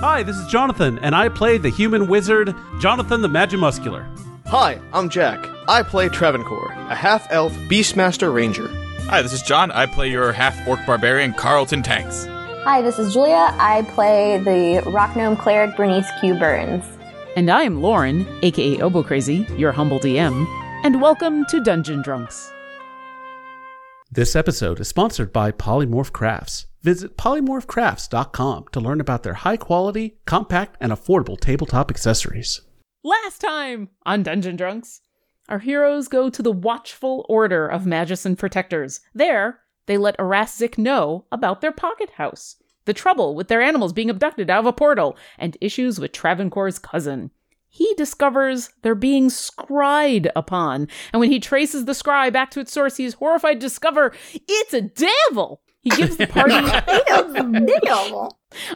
Hi, this is Jonathan, and I play the human wizard, Jonathan the Magimuscular. Hi, I'm Jack. I play Travancore, a half elf Beastmaster Ranger. Hi, this is John. I play your half orc barbarian, Carlton Tanks. Hi, this is Julia. I play the rock gnome cleric Bernice Q. Burns. And I am Lauren, aka Obo Crazy, your humble DM, and welcome to Dungeon Drunks. This episode is sponsored by Polymorph Crafts. Visit polymorphcrafts.com to learn about their high quality, compact, and affordable tabletop accessories. Last time on Dungeon Drunks, our heroes go to the Watchful Order of Magician Protectors. There, they let Eraszik know about their pocket house, the trouble with their animals being abducted out of a portal, and issues with Travancore's cousin. He discovers they're being scryed upon, and when he traces the scry back to its source, he is horrified to discover it's a devil. He gives the party.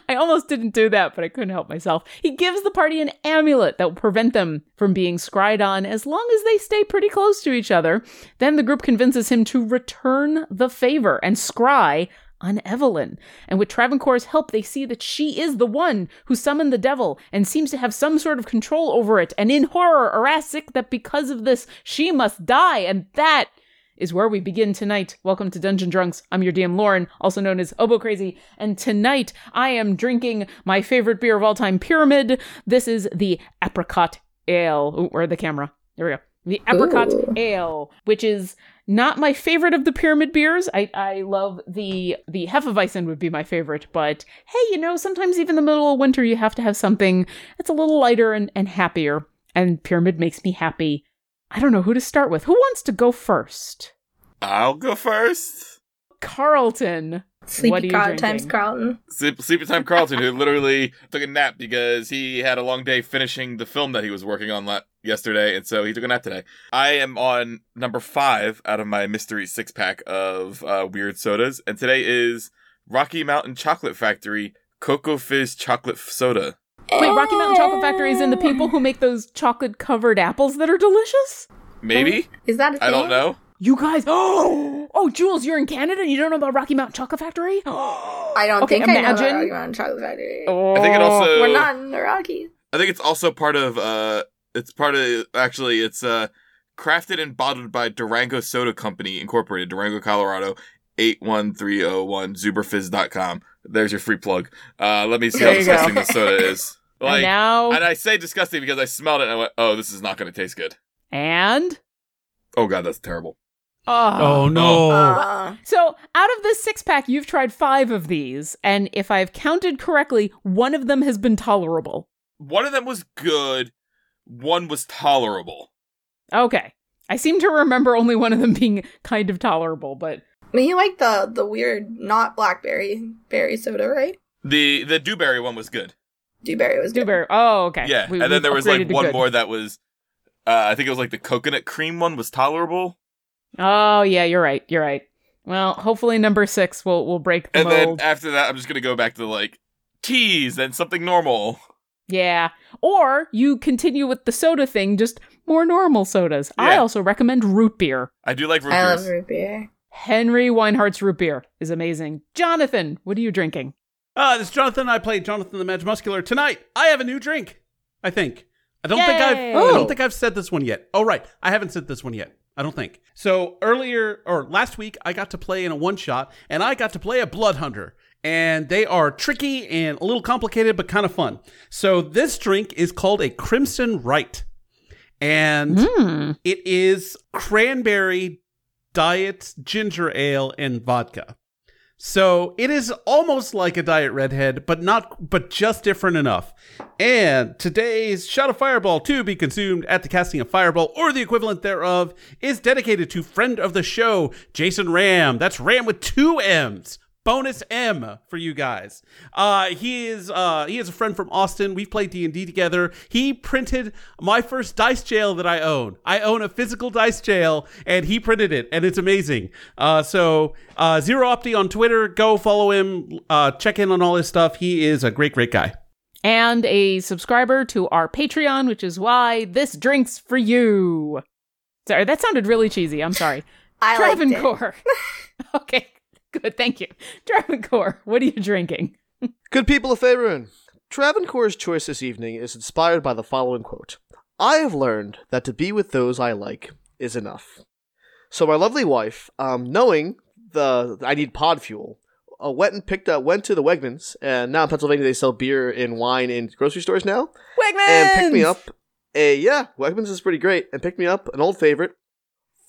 I almost didn't do that, but I couldn't help myself. He gives the party an amulet that will prevent them from being scryed on as long as they stay pretty close to each other. Then the group convinces him to return the favor and scry on Evelyn. And with Travancore's help, they see that she is the one who summoned the devil and seems to have some sort of control over it. And in horror, Eraszik that because of this, she must die. And that is where we begin tonight. Welcome to Dungeon Drunks. I'm your DM Lauren, also known as Obo Crazy, and tonight I am drinking my favorite beer of all time, Pyramid. This is the Apricot Ale. Ooh, where the camera? There we go. The Apricot Ooh. Ale, which is not my favorite of the pyramid beers. I, I love the the Hefeweizen would be my favorite, but hey, you know, sometimes even in the middle of winter you have to have something that's a little lighter and, and happier. And pyramid makes me happy. I don't know who to start with. Who wants to go first? I'll go first. Carlton. what are Sleepy you Carl times? Carlton. Sleep, Sleepy Time Carlton, who literally took a nap because he had a long day finishing the film that he was working on la- yesterday, and so he took a nap today. I am on number five out of my mystery six pack of uh, weird sodas, and today is Rocky Mountain Chocolate Factory Cocoa Fizz Chocolate Soda. Wait, Rocky Mountain Chocolate Factory is in the people who make those chocolate covered apples that are delicious? Maybe? Is that a thing? I don't know. You guys, oh, oh, Jules, you're in Canada and you don't know about Rocky Mountain Chocolate Factory? I don't Okay, think I know imagine- about Rocky Mountain Chocolate Factory. Oh, I think it also. We're not in the Rockies. I think it's also part of uh it's part of actually it's uh crafted and bottled by Durango Soda Company Incorporated, Durango, Colorado, 81301 zuberfizz.com. There's your free plug. Uh let me see how There you go. disgusting this soda is. and Like now, and I say disgusting because I smelled it and I went, "Oh, this is not going to taste good." and Oh god, that's terrible. Oh, no. Uh, So, out of this six pack, you've tried five of these, and if I've counted correctly, one of them has been tolerable. One of them was good, one was tolerable. Okay. I seem to remember only one of them being kind of tolerable, but I mean, you like the the weird not blackberry berry soda, right? The the dewberry one was good. Dewberry was good. Dewberry. Oh, okay. Yeah, We- and then there was like one good. more that was uh, I think it was like the coconut cream one was tolerable. Oh, yeah, you're right. You're right. Well, hopefully number six will will break the And mold. then after that, I'm just gonna go back to like teas and something normal. Yeah. Or you continue with the soda thing, just more normal sodas. I also recommend root beer. I do like root beer. I beers. love root beer. Henry Weinhard's root beer is amazing. Jonathan, what are you drinking? Uh, this is Jonathan. I play Jonathan the Magimuscular. Tonight, I have a new drink. I think. I don't think I've. Yay! I don't think I've said this one yet. Oh, right. I haven't said this one yet. I don't think. So earlier or last week, I got to play in a one shot, and I got to play a Blood Hunter. And they are tricky and a little complicated, but kind of fun. So this drink is called a Crimson Rite, and Hmm. it is cranberry diet ginger ale and vodka. So it is almost like a diet redhead, but not, but just different enough. And today's shot of Fireball to be consumed at the casting of Fireball or the equivalent thereof is dedicated to friend of the show, Jason Ramm. That's Ramm with two M's. Bonus M for you guys. Uh, he is uh, he is a friend from Austin. We've played D and D together. He printed my first dice jail that I own. I own a physical dice jail, and he printed it, and it's amazing. Uh, so uh, Zero Opti on Twitter, go follow him. Uh, check in on all his stuff. He is a great, great guy. And a subscriber to our Patreon, which is why this drink's for you. Sorry, that sounded really cheesy. I'm sorry. I liked it. Travancore. okay, good. Thank you. Travancore, what are you drinking? Good people of Faerun, Travancore's choice this evening is inspired by the following quote I have learned that to be with those I like is enough. So my lovely wife, um, knowing the I need pod fuel, uh, went and picked up, went to the Wegmans, and now in Pennsylvania they sell beer and wine in grocery stores now, Wegmans! and picked me up a yeah, Wegmans is pretty great, and picked me up an old favorite,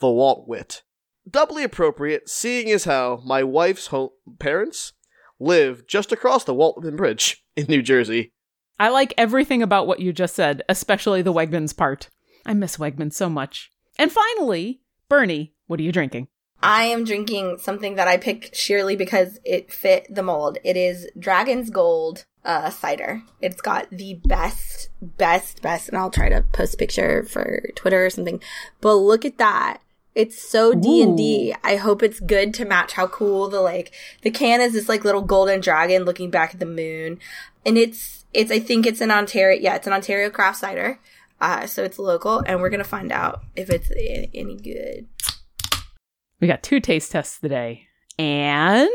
the Walt Wit. Doubly appropriate, seeing as how my wife's home parents live just across the Walt Whitman Bridge in New Jersey. I like everything about what you just said, especially the Wegmans part. I miss Wegmans so much. And finally, Bernie, what are you drinking? I am drinking something that I picked sheerly because it fit the mold. It is Dragon's Gold uh, cider. It's got the best, best, best, and I'll try to post a picture for Twitter or something. But look at that. It's so D and D. I hope it's good to match how cool the like the can is. This like little golden dragon looking back at the moon, and it's it's. I think it's an Ontario. Yeah, it's an Ontario craft cider. Uh, so it's local, and we're gonna find out if it's a- any good. We got two taste tests today. And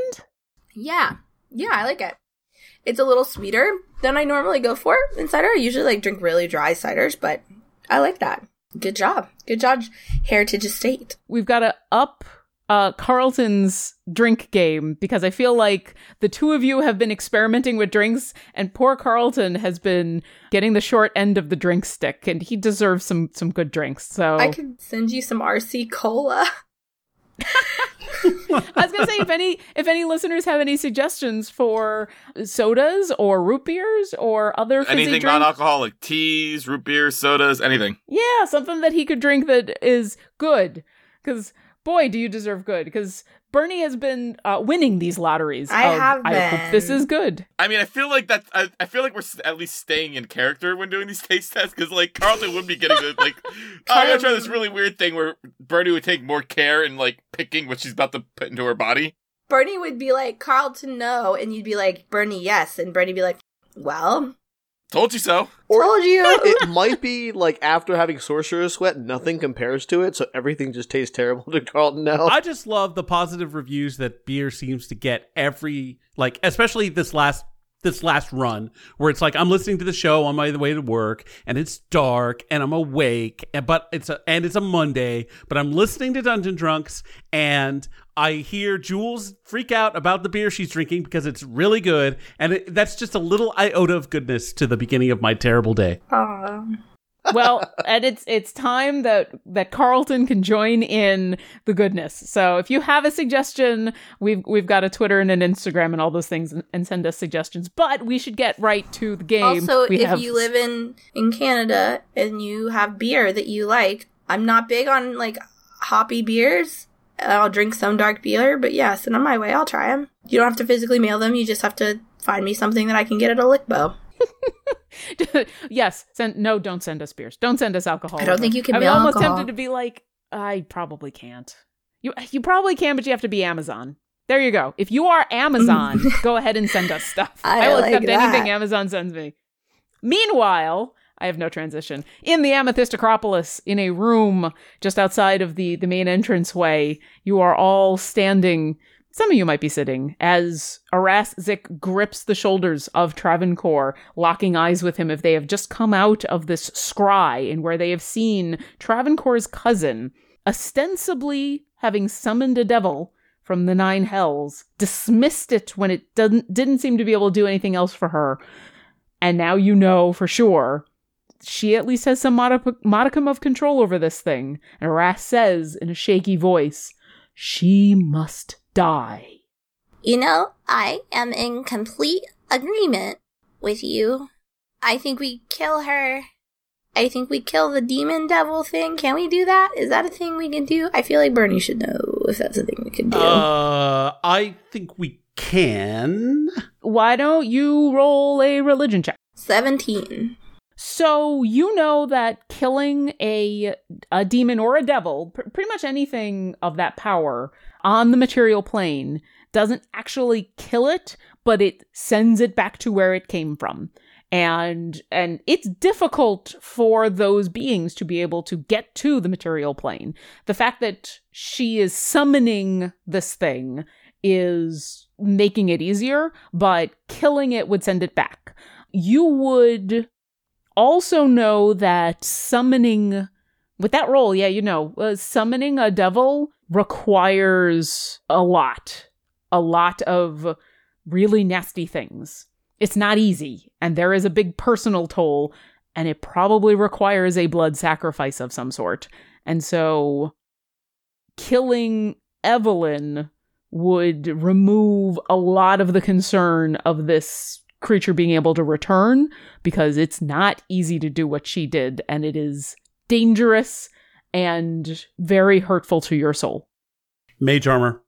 Yeah. Yeah, I like it. It's a little sweeter than I normally go for in cider. I usually like drink really dry ciders, but I like that. Good job. Good job, Heritage Estate. we've got to up uh, Carlton's drink game because I feel like the two of you have been experimenting with drinks, and poor Carlton has been getting the short end of the drink stick, and he deserves some some good drinks. So I could send you some RC cola. I was gonna say if any if any listeners have any suggestions for sodas or root beers or other fizzy Anything non-alcoholic, teas, root beer, sodas, anything. yeah, something that he could drink that is good. Because boy, do you deserve good. Because Bernie has been uh, winning these lotteries. I of, have I hope this is good. I mean, I feel like that. I, I feel like we're at least staying in character when doing these taste tests because, like, Carlton would be getting the, like, oh, I'm gonna try this really weird thing where Bernie would take more care in like picking what she's about to put into her body. Bernie would be like, Carlton, no. And you'd be like, Bernie, yes. And Bernie would be like, well, Told you so. Or told you. it might be like after having sorcerer's sweat, nothing compares to it, so everything just tastes terrible to Carlton now. I just love the positive reviews that beer seems to get every like especially this last this last run where it's like I'm listening to the show on my way to work and it's dark and I'm awake and but it's a and it's a Monday but I'm listening to Dungeon Drunks and I hear Jules freak out about the beer she's drinking because it's really good and it, that's just a little iota of goodness to the beginning of my terrible day. Aw. Well, and it's it's time that that Carlton can join in the goodness. So if you have a suggestion, we've we've got a Twitter and an Instagram and all those things, and, and send us suggestions. But we should get right to the game. Also, we if have- you live in in Canada and you have beer that you like, I'm not big on like hoppy beers. I'll drink some dark beer, but yeah, send them my way. I'll try them. You don't have to physically mail them. You just have to find me something that I can get at a lickbo. yes, send no, don't send us beers. Don't send us alcohol. I don't think you can I'm almost alcohol. tempted to be like, I probably can't. You you probably can, but you have to be Amazon. There you go. If you are Amazon, go ahead and send us stuff. I will like accept anything. Amazon sends me. Meanwhile, I have no transition. In the Amethyst Acropolis, in a room just outside of the, the main entranceway, you are all standing. Some of you might be sitting as Aras Zik grips the shoulders of Travancore, locking eyes with him if they have just come out of this scry and where they have seen Travancore's cousin, ostensibly having summoned a devil from the nine hells, dismissed it when it didn't didn't seem to be able to do anything else for her, and now you know for sure she at least has some modicum of control over this thing. And says in a shaky voice, "She must die." You know, I am in complete agreement with you. I think we kill her. I think we kill the demon devil thing. Can we do that? Is that a thing we can do? I feel like Bernie should know if that's a thing we can do. Uh I think we can. Why don't you roll a religion check? 17. So you know that killing a a demon or a devil, pr- pretty much anything of that power on the material plane, doesn't actually kill it, but it sends it back to where it came from. And and it's difficult for those beings to be able to get to the material plane. The fact that she is summoning this thing is making it easier, but killing it would send it back. You would also know that summoning with that role, yeah, you know, uh, summoning a devil requires a lot, a lot of really nasty things. It's not easy, and there is a big personal toll, and it probably requires a blood sacrifice of some sort. And so, killing Evelyn would remove a lot of the concern of this creature being able to return because it's not easy to do what she did, and it is dangerous and very hurtful to your soul. Mage armor.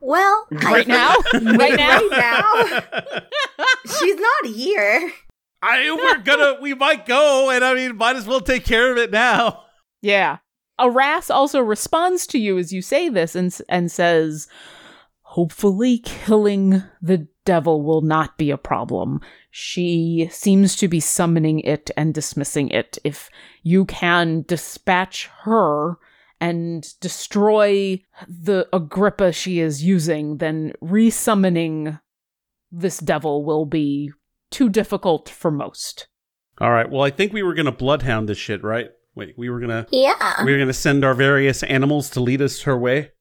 Well, Right I, now? right now? right now, she's not here. I we're gonna we might go, and I mean, might as well take care of it now. Yeah. Aras also responds to you as you say this and and says, "Hopefully, killing the devil will not be a problem. She seems to be summoning it and dismissing it. If you can dispatch her." And destroy the Agrippa she is using, then resummoning this devil will be too difficult for most. All right. Well, I think we were gonna bloodhound this shit, right? Wait, we were gonna Yeah. we were gonna send our various animals to lead us her way.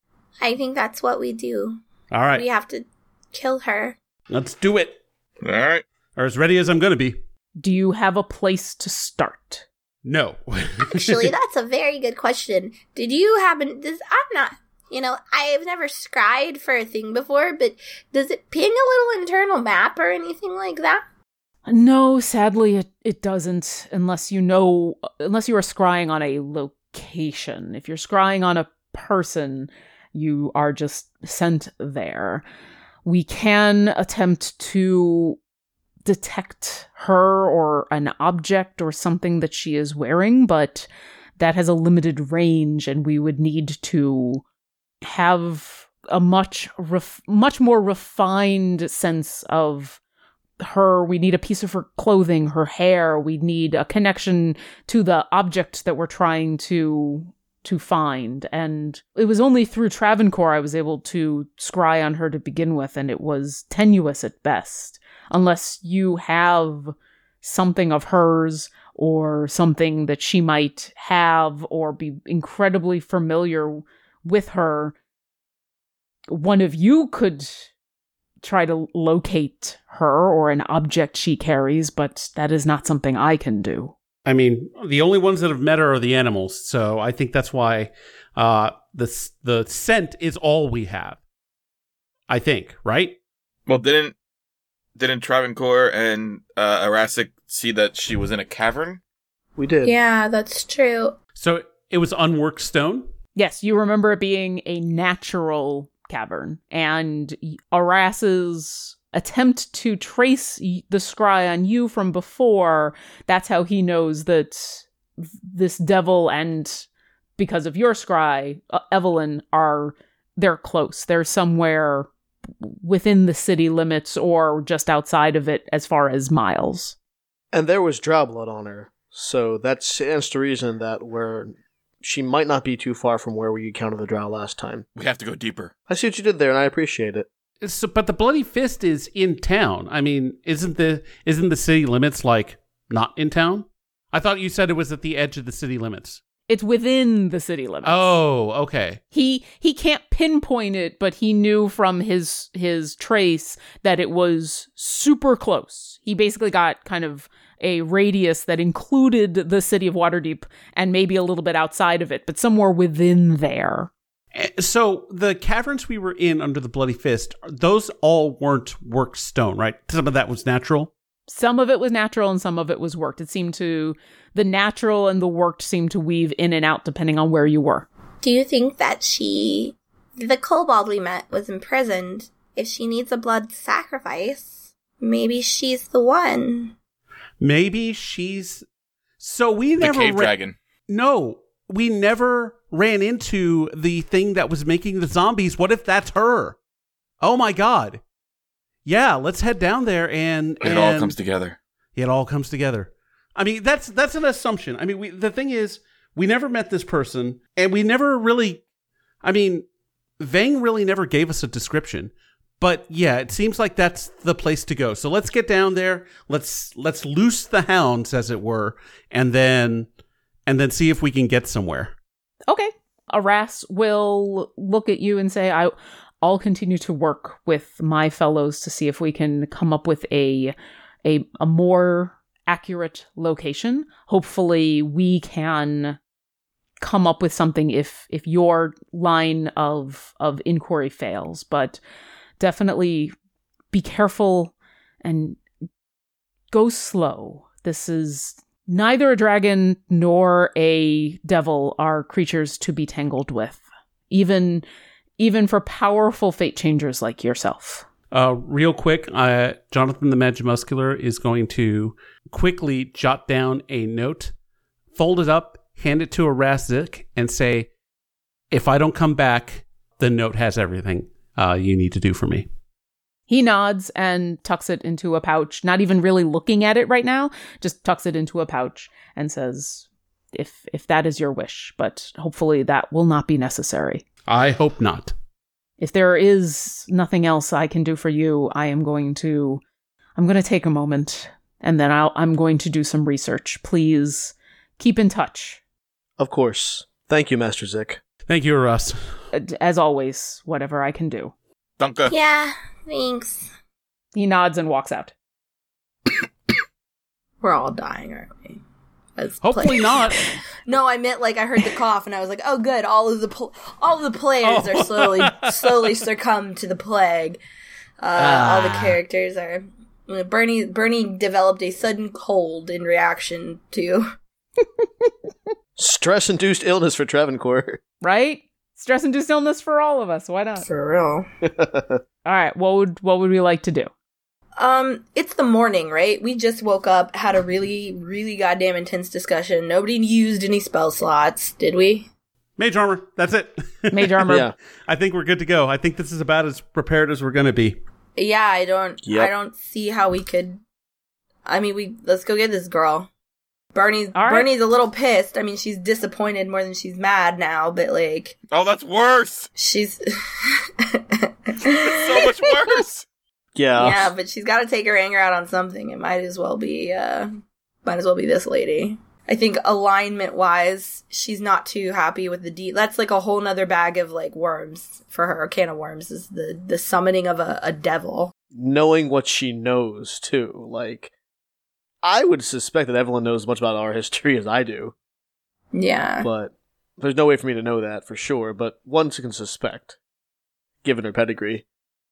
I think that's what we do. All right, We have to kill her. let's do it. All right. Or as ready as I'm gonna be. Do you have a place to start? No. Actually, that's a very good question. Did you happen? Does I'm not. You know, I've never scried for a thing before, but does it ping a little internal map or anything like that? No, sadly, it, it doesn't, unless you know, unless you are scrying on a location. If you're scrying on a person, you are just sent there. We can attempt to detect her or an object or something that she is wearing, but that has a limited range, and we would need to have a much ref- much more refined sense of her. We need a piece of her clothing her hair. We need a connection to the object that we're trying to to find. And it was only through Travancore I was able to scry on her to begin with and it was tenuous at best unless you have something of hers or something that she might have or be incredibly familiar with her one of you could try to locate her or an object she carries, but that is not something I can do. I mean, the only ones that have met her are the animals, so I think that's why uh, the the scent is all we have. I think, right? Well, didn't didn't Travancore and uh, Arasic see that she was in a cavern? We did. Yeah, that's true. So it was unworked stone. Yes, you remember it being a natural cavern, and Aras's attempt to trace the scry on you from before, that's how he knows that this devil and because of your scry, uh, Evelyn are they're close. They're somewhere within the city limits or just outside of it as far as miles. And there was drow blood on her, so that stands to reason that where she might not be too far from where we encountered the drow last time. We have to go deeper. I see what you did there, and I appreciate it. So, but the bloody fist is in town. I mean, isn't the isn't the city limits like not in town? I thought you said it was at the edge of the city limits. It's within the city limits. Oh, okay. he he can't pinpoint it but he knew from his his trace that it was super close he basically got kind of a radius that included the city of waterdeep and maybe a little bit outside of it but somewhere within there Eh, So the caverns we were in under the bloody fist, those all weren't worked stone, right? Some of that was natural. Some of it was natural and some of it was worked it seemed to the natural and the worked seemed to weave in and out depending on where you were Do you think that she, the kobold we met, was imprisoned? If she needs a blood sacrifice, maybe she's the one. Maybe she's. So we The never cave ra- dragon. No, we never ran into the thing that was making the zombies. What if that's her? Oh my god. Yeah, let's head down there and It and all comes together. it all comes together. I mean, that's that's an assumption. I mean, we the thing is, we never met this person, and we never really. I mean, Vang really never gave us a description. But yeah, it seems like that's the place to go. So let's get down there. Let's let's loose the hounds, as it were, and then and then see if we can get somewhere. Okay. Aras will look at you and say, I, I'll continue to work with my fellows to see if we can come up with a, a, a more accurate location. Hopefully we can come up with something if, if your line of, of inquiry fails, but definitely be careful and go slow. This is Neither a dragon nor a devil are creatures to be tangled with, even even for powerful fate changers like yourself. Uh, real quick, uh, Jonathan the Magimuscular is going to quickly jot down a note, fold it up, hand it to a and say, "If I don't come back, the note has everything uh, you need to do for me." He nods and tucks it into a pouch, not even really looking at it right now, just tucks it into a pouch and says, if if that is your wish, but hopefully that will not be necessary. I hope not. If there is nothing else I can do for you, I am going to I'm going to take a moment and then I'll I'm going to do some research. Please keep in touch. Of course. Thank you, Master Zick. Thank you, Russ. Uh, as always, whatever I can do. Dunka. Yeah, thanks. He nods and walks out. We're all dying, aren't we? As Hopefully players. not. No, I meant like I heard the cough and I was like, "Oh, good! All of the pl- all of the players are slowly slowly succumb to the plague. Uh, All the Ah. characters are." Bernie Bernie developed a sudden cold in reaction to. Stress induced illness for Travancore. Right? Stress induced illness for all of us. Why not? For real. All right. What would what would we like to do? Um, it's the morning, right? We just woke up, had a really, really goddamn intense discussion. Nobody used any spell slots, did we? Mage armor. That's it. Mage armor. yeah. I think we're good to go. I think this is about as prepared as we're going to be. Yeah, I don't. Yep. I don't see how we could. I mean, we let's go get this girl. Bernie's All right. Bernie's a little pissed. I mean, she's disappointed more than she's mad now, but like Oh, that's worse. she's. So much worse. Yeah. yeah, but she's got to take her anger out on something. It might as well be. uh Might as well be this lady. I think alignment wise, she's not too happy with the D. That's like a whole nother bag of like worms for her. A can of worms is the the summoning of a, a devil. Knowing what she knows, too. Like, I would suspect that Evelyn knows as much about our history as I do, Yeah. but there's no way for me to know that for sure, but one can suspect, given her pedigree.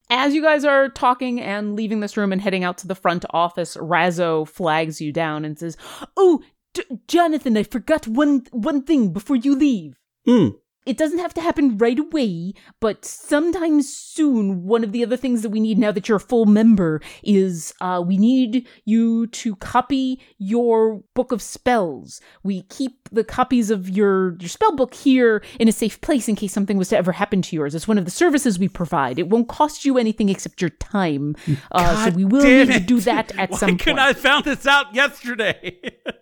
As you guys are talking and leaving this room and heading out to the front office, Razzo flags you down and says, "Oh, J- Jonathan, I forgot one one thing before you leave. Hmm. It doesn't have to happen right away, but sometime soon. One of the other things that we need now that you're a full member is uh, we need you to copy your book of spells. We keep the copies of your your spell book here in a safe place in case something was to ever happen to yours. It's one of the services we provide. It won't cost you anything except your time. Uh, so we will need to it. do that at Why some couldn't I found this out yesterday?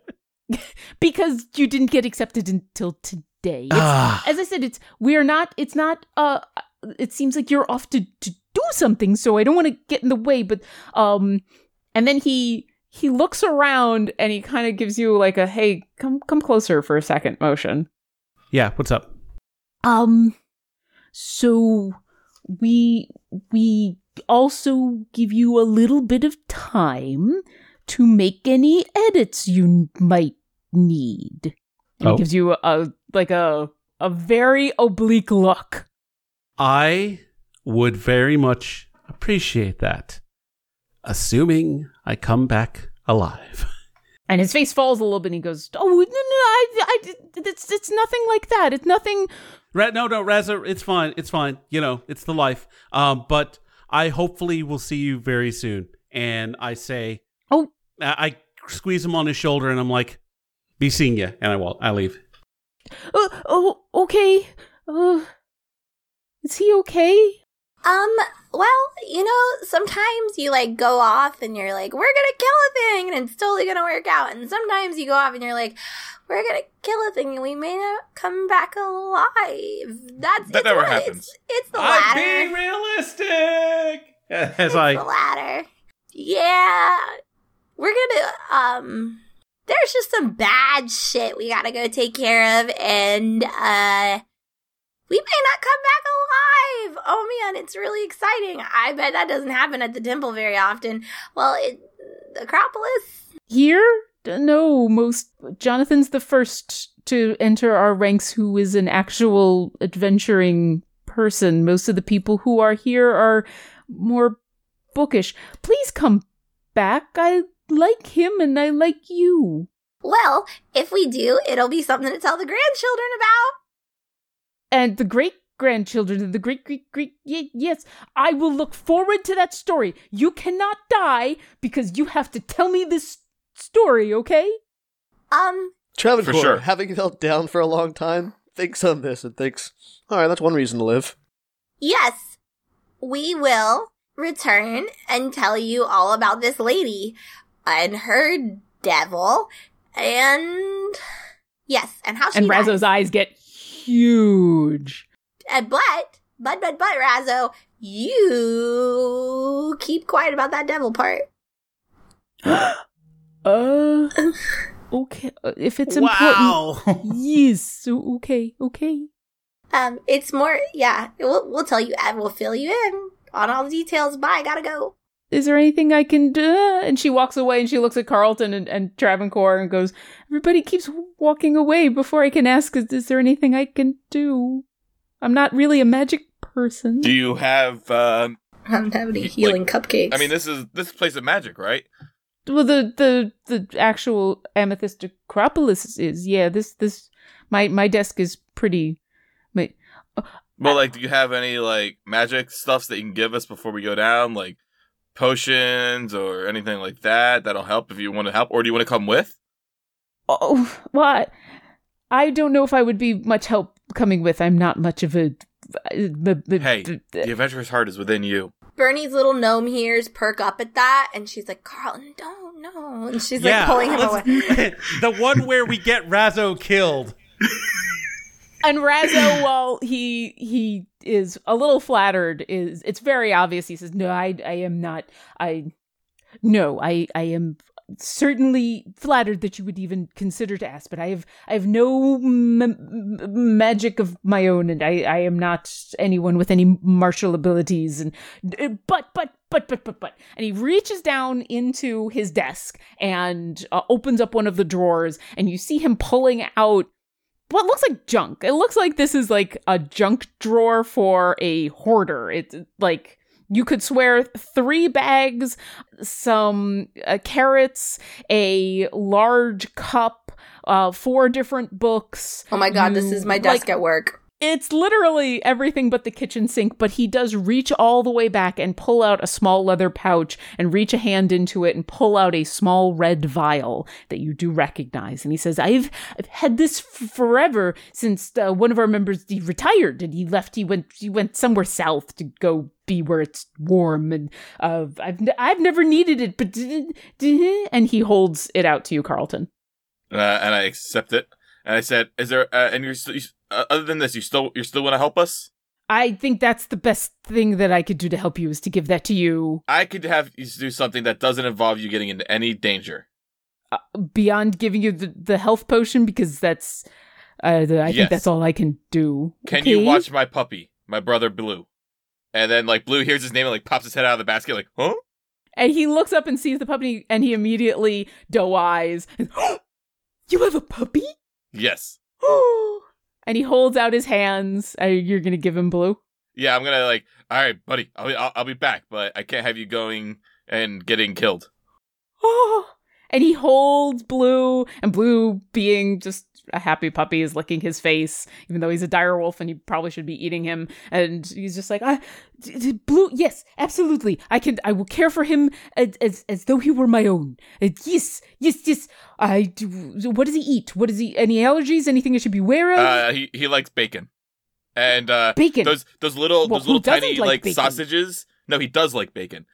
because you didn't get accepted until today. It's, Ah. as I said, it's we're not. It's not. Uh, it seems like you're off to to do something, so I don't want to get in the way. But um, and then he he looks around and he kind of gives you like a hey, come come closer for a second motion. yeah, what's up? Um, so we we also give you a little bit of time to make any edits you might need. And Oh. He gives you a like a a very oblique look. I would very much appreciate that. Assuming I come back alive. And his face falls a little bit and he goes, "Oh, no, no, I, I, it's, it's nothing like that. It's nothing. Ra- no, no, Razza, it's fine. It's fine. You know, it's the life. Um, but I hopefully will see you very soon. And I say, Oh, I, I squeeze him on his shoulder and I'm like, be seeing you. And I will. I leave. Uh, oh, okay. Uh, is he okay? Um, well, you know, sometimes you like go off and you're like, we're gonna kill a thing and it's totally gonna work out. And sometimes you go off and you're like, we're gonna kill a thing and we may not come back alive. That's That it's never what- happens. It's, it's the I'm latter. being realistic. As It's I the latter. Yeah. We're gonna, um, there's just some bad shit we gotta go take care of and, uh, we may not come back alive. Oh man, it's really exciting. I bet that doesn't happen at the temple very often. Well, it, Acropolis, Here? No, most Jonathan's the first to enter our ranks who is an actual adventuring person. Most of the people who are here are more bookish. Please come back. I like him and I like you. well, if we do, it'll be something to tell the grandchildren about. And the great grandchildren and the great great great y- yes i will look forward to that story you cannot die because you have to tell me this story okay Um, Travancore, For sure. having felt down for a long time, thinks on this and thinks, all right, that's one reason to live. Yes, we will return and tell you all about this lady and her devil, and yes, and how she and died. razzo's eyes get huge And but, but, but, but, Razzo, you keep quiet about that devil part. uh okay uh, if it's important wow. yes so okay okay Um, it's more, yeah. We'll we'll tell you, and we'll fill you in on all the details. Bye, gotta go. Is there anything i can do and she walks away and she looks at carlton and, and travancore and goes everybody keeps walking away before i can ask is, is there anything i can do i'm not really a magic person Do you have? Uh, I don't have any Like, healing cupcakes. I mean, this is this place of magic, right? well the the the actual amethyst acropolis is yeah this this my my desk is pretty my Well, like, do you have any like magic stuffs that you can give us before we go down, like potions or anything like that? That'll help if you want to help, or do you want to come with? oh what i don't know if i would be much help coming with i'm not much of a uh, Hey, the adventurous heart is within you. Bernie's little gnome ears perk up at that, and she's like, "Carlton, don't no," and she's yeah, like pulling him away. the one where we get Razzo killed. and Razzo, while he he is a little flattered, is it's very obvious. He says, "No, I I am not. I no, I I am certainly flattered that you would even consider to ask, but I have I have no m- magic of my own, and I I am not anyone with any martial abilities. And but but but but but but, and he reaches down into his desk and uh, opens up one of the drawers, and you see him pulling out what looks like junk. It looks like this is like a junk drawer for a hoarder. It's like you could swear three bags, some uh, carrots, a large cup, uh, four different books. Oh my god, this is my desk like, at work. It's literally everything but the kitchen sink, but he does reach all the way back and pull out a small leather pouch and reach a hand into it and pull out a small red vial that you do recognize. And he says, I've, I've had this f- forever since uh, one of our members he retired and he left. He went, he went somewhere south to go be where it's warm. And uh, I've, I've never needed it, but, and he holds it out to you, Carlton. Uh, and I accept it. And I said, "Is there? Uh, and you're uh, other than this, you still you still want to help us? I think that's the best thing that I could do to help you is to give that to you. I could have you do something that doesn't involve you getting into any danger. uh, beyond giving you the, the health potion because that's uh, the, I Yes. think that's all I can do. Can you watch my puppy, my brother Blue? And then like Blue hears his name and like pops his head out of the basket, like, huh? And he looks up and sees the puppy, and he immediately doe eyes. you have a puppy? Yes. and he holds out his hands. Uh, you're gonna give him blue. Yeah, I'm gonna like, all right, buddy, I'll be, I'll, I'll be back, but I can't have you going and getting killed. Oh, and he holds Blue, and Blue, being just a happy puppy, is licking his face, even though he's a dire wolf and he probably should be eating him. And he's just like, I, d- d- Blue, yes, absolutely, I can, I will care for him as as, as though he were my own. Uh, yes, yes, yes. I do. What does he eat? What is he? Any allergies? Anything I should be aware of? Uh, he he likes bacon, and uh, Bacon. those those little Well, those little tiny like like, sausages. No, he does like bacon.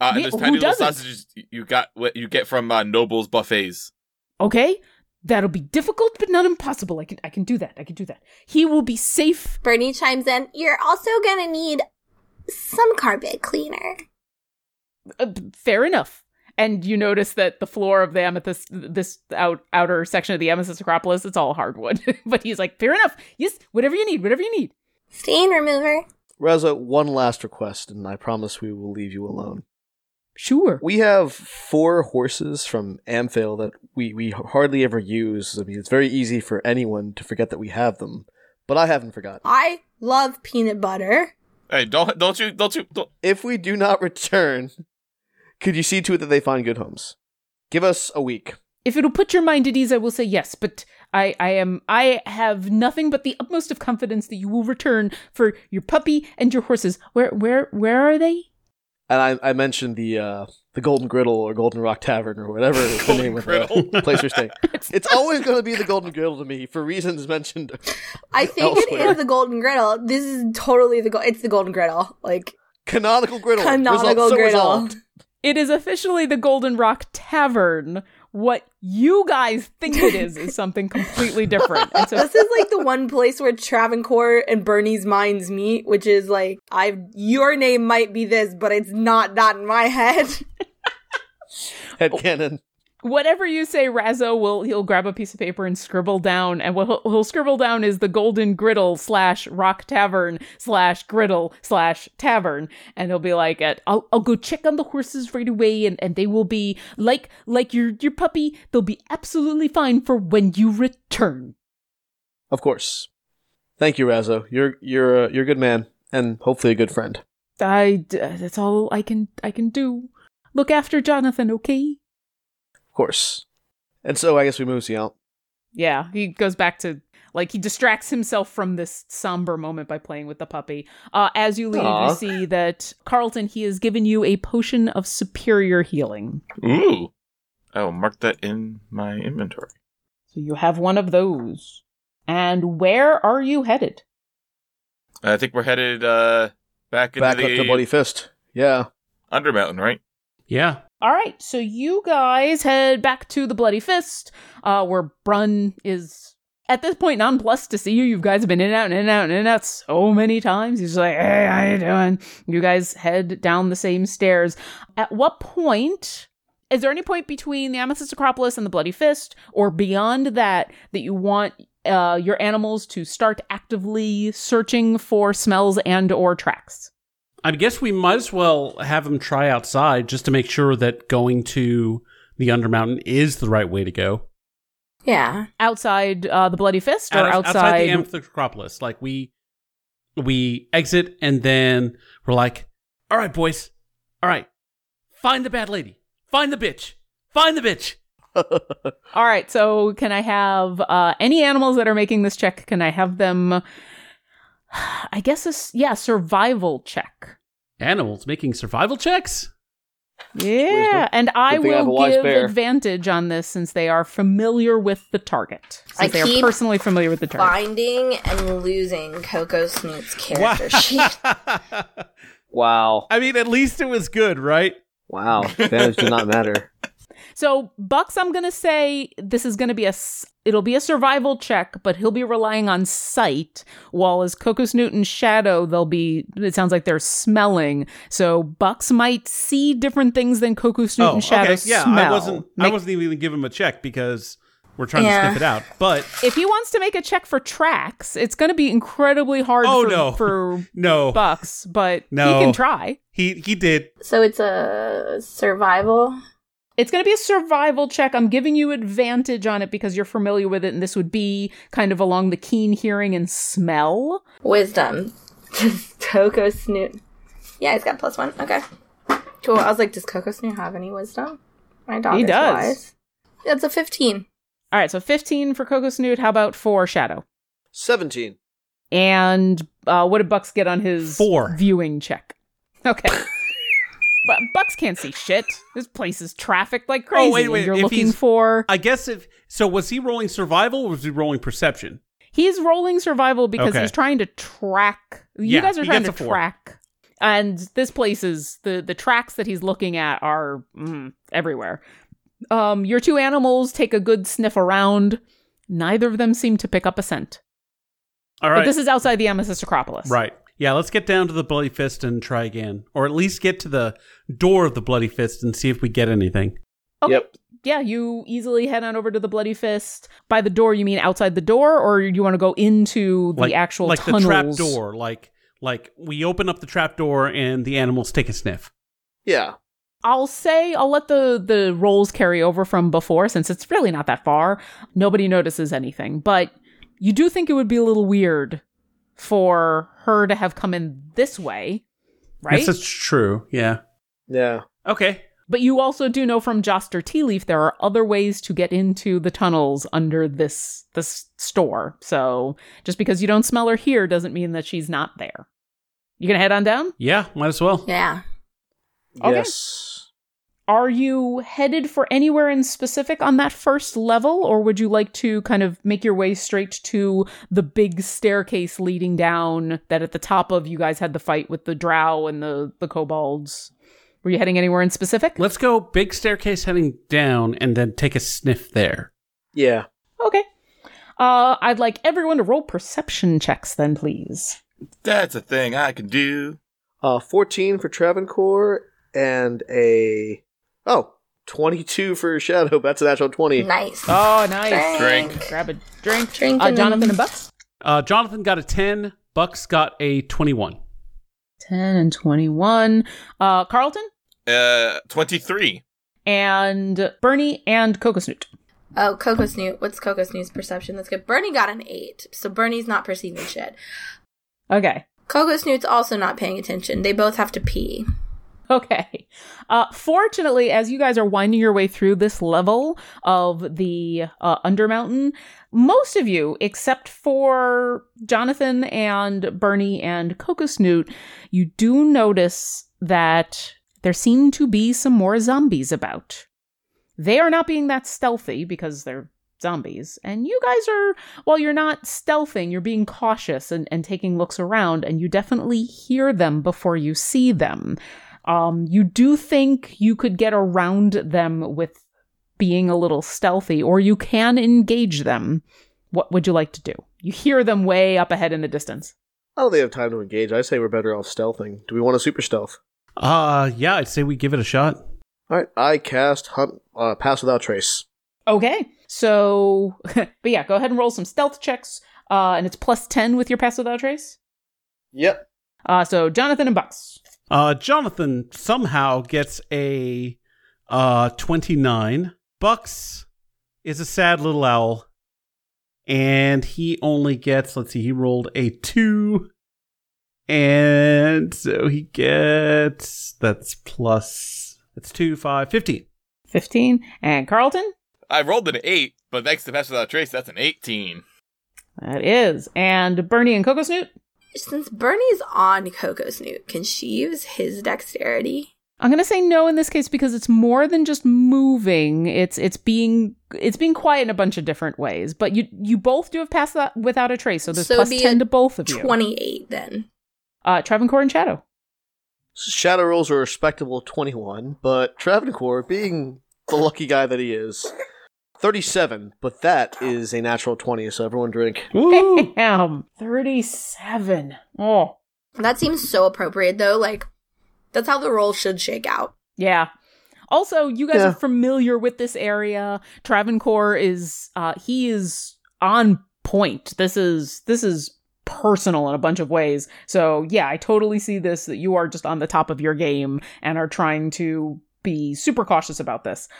Uh, those tiny little doesn't? sausages you got what you get from uh, Noble's buffets. Okay, that'll be difficult, but not impossible. I can I can do that. I can do that. He will be safe. Bernie chimes in. You're also gonna need some carpet cleaner. Uh, fair enough. And you notice that the floor of the amethyst, this out, outer section of the amethyst acropolis, it's all hardwood. but he's like, fair enough. Yes, whatever you need, whatever you need. Stain remover. Reza, one last request, and I promise we will leave you alone. Sure. We have four horses from Amphail that we, we hardly ever use. I mean, it's very easy for anyone to forget that we have them, but I haven't forgotten. I love peanut butter. Hey, don't don't you don't you don't, If we do not return, could you see to it that they find good homes? Give us a week. If it'll put your mind at ease, I will say yes. But I, I am, I have nothing but the utmost of confidence that you will return for your puppy and your horses. Where, where, where are they? And I, I mentioned the uh, the Golden Griddle or Golden Rock Tavern or whatever is the name of the place we're staying. It's always going to be the Golden Griddle to me for reasons mentioned. I think it Elsewhere. is the golden griddle. This is totally the go- it's the golden griddle. Like Canonical Griddle. canonical Resol- so griddle. resolved. It is officially the Golden Rock Tavern. What you guys think it is is something completely different. And so This is like the one place where Travancore and Bernie's minds meet, which is like I your name might be this, but it's not that in my head. Head canon. Whatever you say, Razzo will he'll grab a piece of paper and scribble down, and what he'll, he'll scribble down is the Golden Griddle slash Rock Tavern slash Griddle slash Tavern, and he'll be like, "I'll I'll go check on the horses right away, and, and they will be like like your your puppy. They'll be absolutely fine for when you return." Of course. Thank you, Razzo. You're you're a, you're a good man and hopefully a good friend. I d- that's all I can I can do. Look after Jonathan, okay? Of course. And so I guess we move out. Yeah, he goes back to like he distracts himself from this somber moment by playing with the puppy. Uh, as you leave, Aw. you see that Carlton he has given you a potion of superior healing. Ooh. I will mark that in my inventory. So you have one of those. And where are you headed? I think we're headed uh back into Back the, up to Bloody Fist. Yeah. Undermountain, right? Yeah. All right, so you guys head back to the Bloody Fist, uh, where Brun is at this point nonplussed to see you. You guys have been in and out and in and out and in and out so many times. He's like, "Hey, how you doing?" You guys head down the same stairs. At what point? Is there any point between the Amethyst Acropolis and the Bloody Fist, or beyond that, that you want uh, your animals to start actively searching for smells and or tracks? I guess we might as well have him try outside just to make sure that going to the Undermountain is the right way to go. Yeah. Outside uh, the Bloody Fist, or Out- outside? the Amethyst Acropolis. Like we we exit and then we're like, all right, boys. All right. Find the bad lady. Find the bitch. Find the bitch. All right, so can I have uh, any animals that are making this check? Can I have them? I guess this, yeah, survival check. Animals making survival checks? Yeah, Wisdom. and I Good I have a will wise give bear. advantage on this since they are familiar with the target. Since I they are personally familiar with the target. Finding and losing Coco Snoot's character sheet. Wow. I mean, at least it was good, right? Wow. Advantage did not matter. So Bucks, I'm gonna say this is gonna be a it'll be a survival check, but he'll be relying on sight. While as Cocos Newton Shadow, they'll be it sounds like they're smelling. So Bucks might see different things than Cocos Newton Oh, Shadow okay. Yeah, smell. I wasn't. I Make- wasn't even gonna give him a check because we're trying Yeah. to sniff it out. But if he wants to make a check for tracks, it's gonna be incredibly hard Oh, for, no. for no, Bucks, but No. he can try. he he did. so it's a survival. It's going to be a survival check. I'm giving you advantage on it because you're familiar with it, and this would be kind of along the keen hearing and smell. Wisdom. Does Coco Snoot. Yeah, he's got plus one. Okay. Cool. I was like, does Coco Snoot have any wisdom? My dog He is does. wise. That's a 15. All right, so 15 for Coco Snoot. How about for Shadow? 17. And uh, what did Bucks get on his Four. viewing check? Okay. but Bucks can't see shit. This place is trafficked like crazy. Oh, wait, wait, You're if looking for. I guess if so, was he rolling survival or was he rolling perception? He's rolling survival because Okay. he's trying to track. You Yeah, guys are trying to gets a four. track. And this place is the the tracks that he's looking at are mm, everywhere. Um, your two animals take a good sniff around. Neither of them seem to pick up a scent. All right. But this is outside the Amethyst Acropolis. right. Yeah, let's get down to the Bloody Fist and try again. Or at least get to the door of the Bloody Fist and see if we get anything. Okay. Yep. Yeah, you easily head on over to the Bloody Fist. By the door, you mean outside the door, or you want to go into the Like actual like tunnels? the trap door. Like like we open up the trap door and the animals take a sniff. Yeah. I'll say I'll let the the rolls carry over from before since it's really not that far. Nobody notices anything, but you do think it would be a little weird for her to have come in this way, right? Yes, that's true. Yeah. Yeah. Okay. but you also do know from Joster Tea Leaf there are other ways to get into the tunnels under this this store. So just because you don't smell her here doesn't mean that she's not there. You gonna head on down? Yeah, might as well. Yeah. Okay. Yes. Are you headed for anywhere in specific on that first level, or would you like to kind of make your way straight to the big staircase leading down that at the top of you guys had the fight with the drow and the, the kobolds? Were you heading anywhere in specific? Let's go big staircase heading down and then take a sniff there. Yeah. Okay. Uh, I'd like everyone to roll perception checks then, please. That's a thing I can do. Uh, 14 for Travancore and a. Oh, 22 for Shadow. That's a natural 20. Nice. Oh, nice. Drink. Grab a drink. Drink Uh, Jonathan and Bucks? Uh, Jonathan got a 10, Bucks got a 21. 10 and 21. Uh, Carlton? Uh, 23. And Bernie and Coco Snoot. Oh, Coco Snoot. What's Coco Snoot's perception? That's good. Bernie got an eight, so Bernie's not perceiving shit. Okay. Coco Snoot's also not paying attention. They both have to pee. Okay. Uh, fortunately, as you guys are winding your way through this level of the uh, Undermountain, most of you, except for Jonathan and Bernie and Coco Snoot, you do notice that there seem to be some more zombies about. They are not being that stealthy because they're zombies. And you guys are, while you're not stealthing, you're being cautious and, and taking looks around, and you definitely hear them before you see them. Um, you do think you could get around them with being a little stealthy, or you can engage them. What would you like to do? You hear them way up ahead in the distance. I don't think they have time to engage. I say we're better off stealthing. Do we want a super stealth? Uh, yeah, I'd say we give it a shot. All right. I cast hunt. Uh, pass without trace. Okay, so, but yeah, go ahead and roll some stealth checks, uh, and it's plus 10 with your pass without trace. Yep. Uh, so, Jonathan and Bucks. Uh, Jonathan somehow gets a uh 29. Bucks is a sad little owl, and he only gets. Let's see, he rolled a two, and so he gets that's plus. That's two, five, 15. 15. And Carlton? I rolled an 8, but thanks to Pass Without Trace, that's an 18. That is. And Bernie and Coco Snoot? Since Bernie's on Coco Snoot, can she use his dexterity? I'm gonna say no in this case because it's more than just moving. It's it's being it's being quiet in a bunch of different ways. But you you both do have passed that without a trace, so there's So plus be ten to both of you. 28 then. Uh, Travancore and Shadow. Shadow rolls a respectable 21, but Travancore, being the lucky guy that he is, 37, but that is a natural 20, so everyone drink. Woo! Damn, thirty-seven. Oh, That seems so appropriate though. Like, that's how the roll should shake out. yeah. Also, you guys Yeah. are familiar with this area. Travancore is uh he is on point. This is this is personal in a bunch of ways. So, yeah, I totally see this that you are just on the top of your game and are trying to be super cautious about this.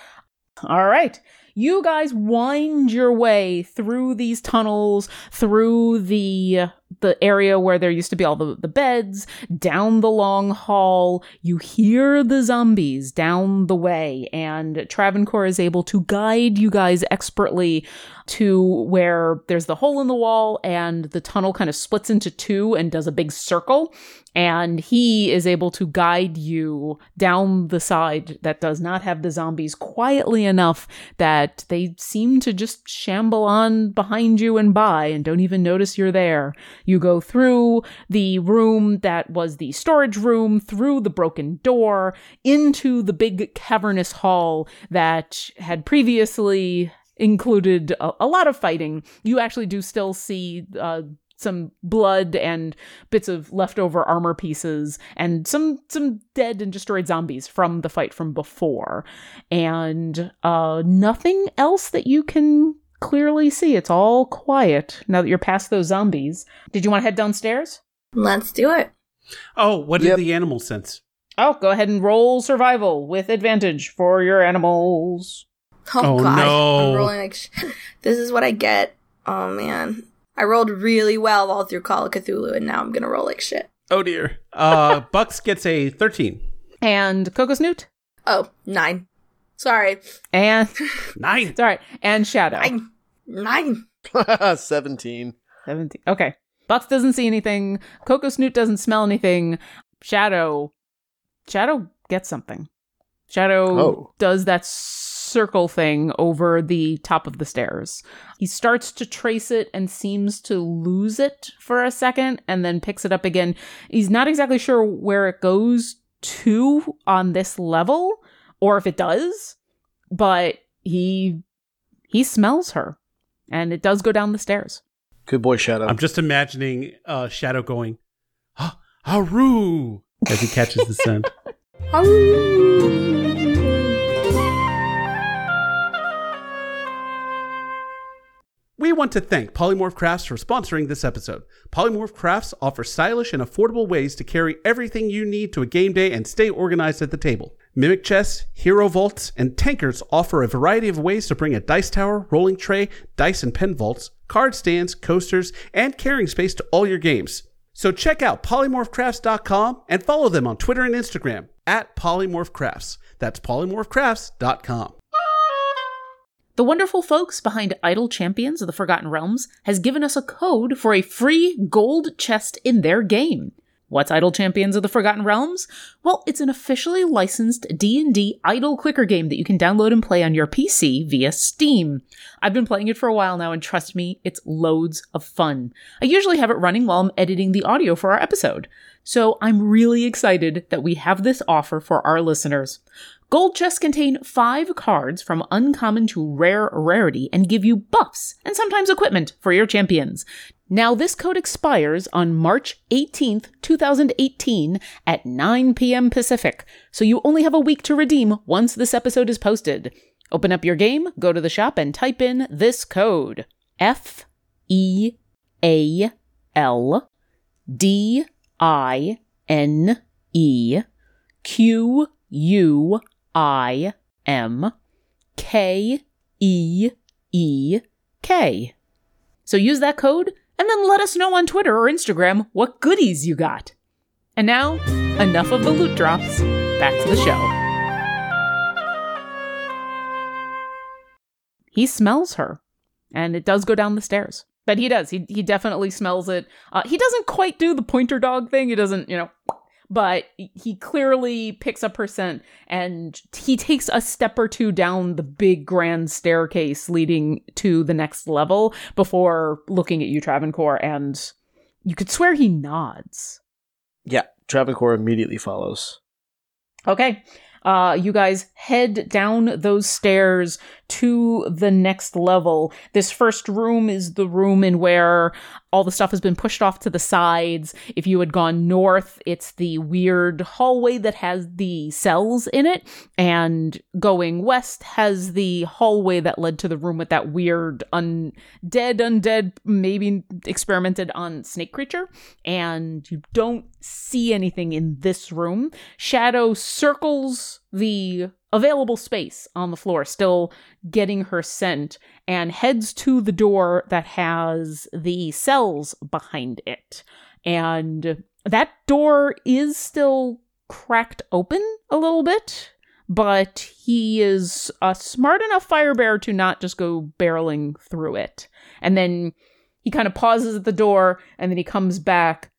All right. You guys wind your way through these tunnels, through the the area where there used to be all the, the beds, down the long hall. You hear the zombies down the way, and Travancore is able to guide you guys expertly to where there's the hole in the wall, and the tunnel kind of splits into two and does a big circle. And he is able to guide you down the side that does not have the zombies quietly enough that they seem to just shamble on behind you and by and don't even notice you're there. You go through the room that was the storage room, through the broken door, into the big cavernous hall that had previously included a, a lot of fighting. You actually do still see uh, some blood and bits of leftover armor pieces and some some dead and destroyed zombies from the fight from before and uh nothing else that you can clearly see it's all quiet now that you're past those zombies did you want to head downstairs Let's do it. Oh, what did Yep. the animal sense? oh go ahead and roll survival with advantage for your animals Oh, Oh, god. no. I'm rolling like sh- this is what I get. Oh man. I rolled really well all through Call of Cthulhu and now I'm gonna roll like shit. Oh dear. Uh, Bucks gets a 13. and coco snoot Oh, nine. Sorry. and Nine. it's all right and shadow Nine. Nine. 17. 17. Okay. Bucks doesn't see anything. Coco Snoot doesn't smell anything. Shadow. Shadow gets something. Shadow Oh. does that circle thing over the top of the stairs. He starts to trace it and seems to lose it for a second and then picks it up again. He's not exactly sure where it goes to on this level or if it does, but he he smells her and it does go down the stairs. Good boy, Shadow. I'm just imagining uh, Shadow going, ah, Haru, as he catches the scent. Haru! We want to thank Polymorph Crafts for sponsoring this episode. Polymorph Crafts offers stylish and affordable ways to carry everything you need to a game day and stay organized at the table. Mimic Chests, Hero Vaults, and Tankers offer a variety of ways to bring a dice tower, rolling tray, dice and pen vaults, card stands, coasters, and carrying space to all your games. So check out polymorphcrafts.com and follow them on Twitter and Instagram at polymorphcrafts. That's polymorphcrafts.com. The wonderful folks behind Idle Champions of the Forgotten Realms has given us a code for a free gold chest in their game. What's Idle Champions of the Forgotten Realms? Well, it's an officially licensed D&D idle clicker game that you can download and play on your PC via Steam. I've been playing it for a while now and trust me, it's loads of fun. I usually have it running while I'm editing the audio for our episode. So I'm really excited that we have this offer for our listeners. Gold chests contain five cards from uncommon to rare rarity and give you buffs and sometimes equipment for your champions. Now, this code expires on March 18th, 2018 at 9 p.m. Pacific, so you only have a week to redeem once this episode is posted. Open up your game, go to the shop, and type in this code F E A L D I N E Q U I M K E E K. So use that code and then let us know on Twitter or Instagram what goodies you got. And now, enough of the loot drops. Back to the show. He smells her, and it does go down the stairs. But he does. He he definitely smells it. Uh, he doesn't quite do the pointer dog thing. He doesn't, you know, but he clearly picks up her scent and he takes a step or two down the big grand staircase leading to the next level before looking at you, Travancore, and you could swear he nods. yeah, Travancore immediately follows. Okay. Uh, you guys head down those stairs to the next level. This first room is the room in where all the stuff has been pushed off to the sides. If you had gone north, it's the weird hallway that has the cells in it. And going west has the hallway that led to the room with that weird undead, undead, maybe experimented on snake creature. And you don't see anything in this room. Shadow circles the available space on the floor, still getting her scent, and heads to the door that has the cells behind it. And that door is still cracked open a little bit, but he is a smart enough firebearer to not just go barreling through it. And then he kind of pauses at the door, and then he comes back,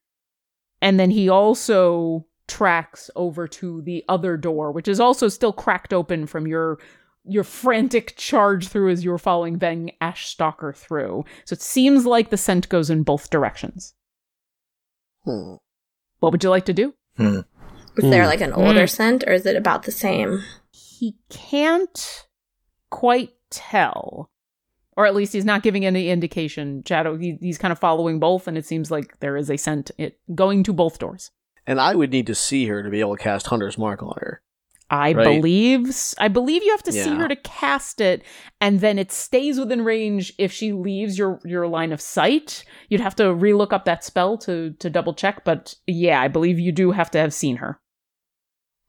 and then he also tracks over to the other door, which is also still cracked open from your your frantic charge through as you were following Veng Ashstalker through. So it seems like the scent goes in both directions. Hmm. What would you like to do? Hmm. Is there Hmm. like an older Hmm. scent or is it about the same? He can't quite tell. Or at least he's not giving any indication. Shadow, he, he's kind of following both, and it seems like there is a scent it, going to both doors. And I would need to see her to be able to cast Hunter's Mark on her. I Right. believe s- I believe you have to see her to cast it, and then it stays within range if she leaves your your line of sight. You'd have to relook up that spell to to double check, but yeah, I believe you do have to have seen her.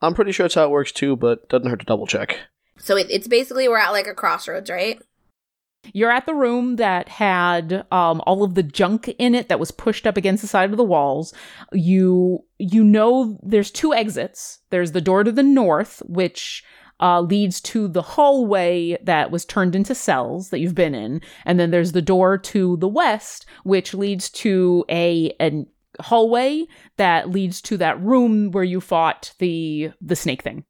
I'm pretty sure that's how it works too, but doesn't hurt to double check. So it, it's basically we're at like a crossroads, right? You're at the room that had um, all of the junk in it that was pushed up against the side of the walls. You you know there's two exits. There's the door to the north, which uh, leads to the hallway that was turned into cells that you've been in, and then there's the door to the west, which leads to a an hallway that leads to that room where you fought the the snake thing.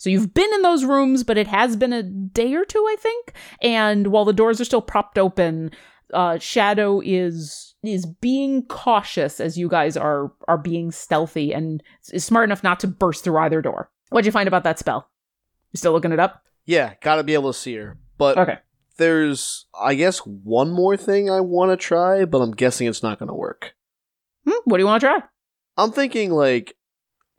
So you've been in those rooms, but it has been a day or two, I think. And while the doors are still propped open, uh, Shadow is is being cautious as you guys are are being stealthy and is smart enough not to burst through either door. What'd you find about that spell? You still looking it up? Yeah, gotta be able to see her. But Okay. there's, I guess, one more thing I want to try, but I'm guessing it's not gonna work. Hmm, what do you want to try? I'm thinking like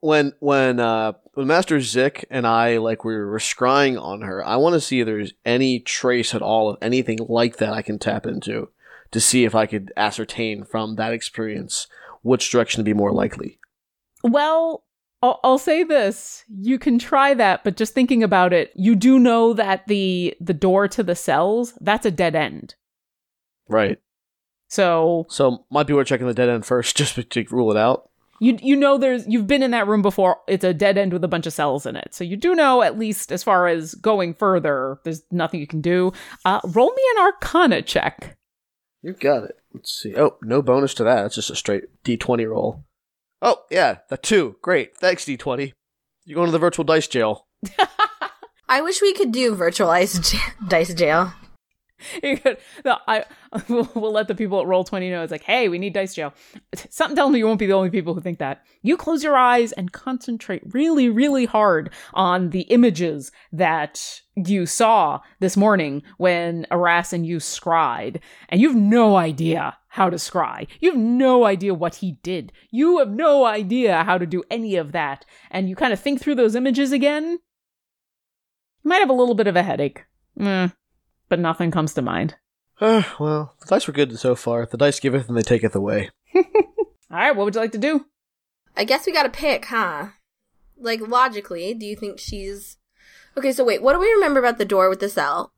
when when uh when Master Zik and I like we were scrying on her, I want to see if there's any trace at all of anything like that I can tap into to see if I could ascertain from that experience which direction to be more likely. Well, I'll, I'll say this: you can try that, but just thinking about it, you do know that the the door to the cells that's a dead end. Right. So So might be worth checking the dead end first just to rule it out. You you know there's you've been in that room before. It's a dead end with a bunch of cells in it. So you do know at least as far as going further, there's nothing you can do. Uh, roll me an Arcana check. You got it. Let's see. Oh, no bonus to that. It's just a straight D20 roll. Oh, yeah, the two. Great. Thanks, D20. You're going to the virtual dice jail. I wish we could do virtualized j- dice jail. No, I we'll, let the people at Roll Twenty know. It's like, hey, we need dice jail. Something tells me you won't be the only people who think that. You close your eyes and concentrate really, really hard on the images that you saw this morning when Aras and you scried, and you have no idea how to scry. You have no idea what he did. You have no idea how to do any of that, and you kind of think through those images again. You might have a little bit of a headache. Eh but nothing comes to mind. Uh, well, the dice were good so far. The dice giveth and they taketh away. All right, what would you like to do? I guess we gotta pick, huh? Like, logically, do you think she's. Okay, so wait, what do we remember about the door with the cell?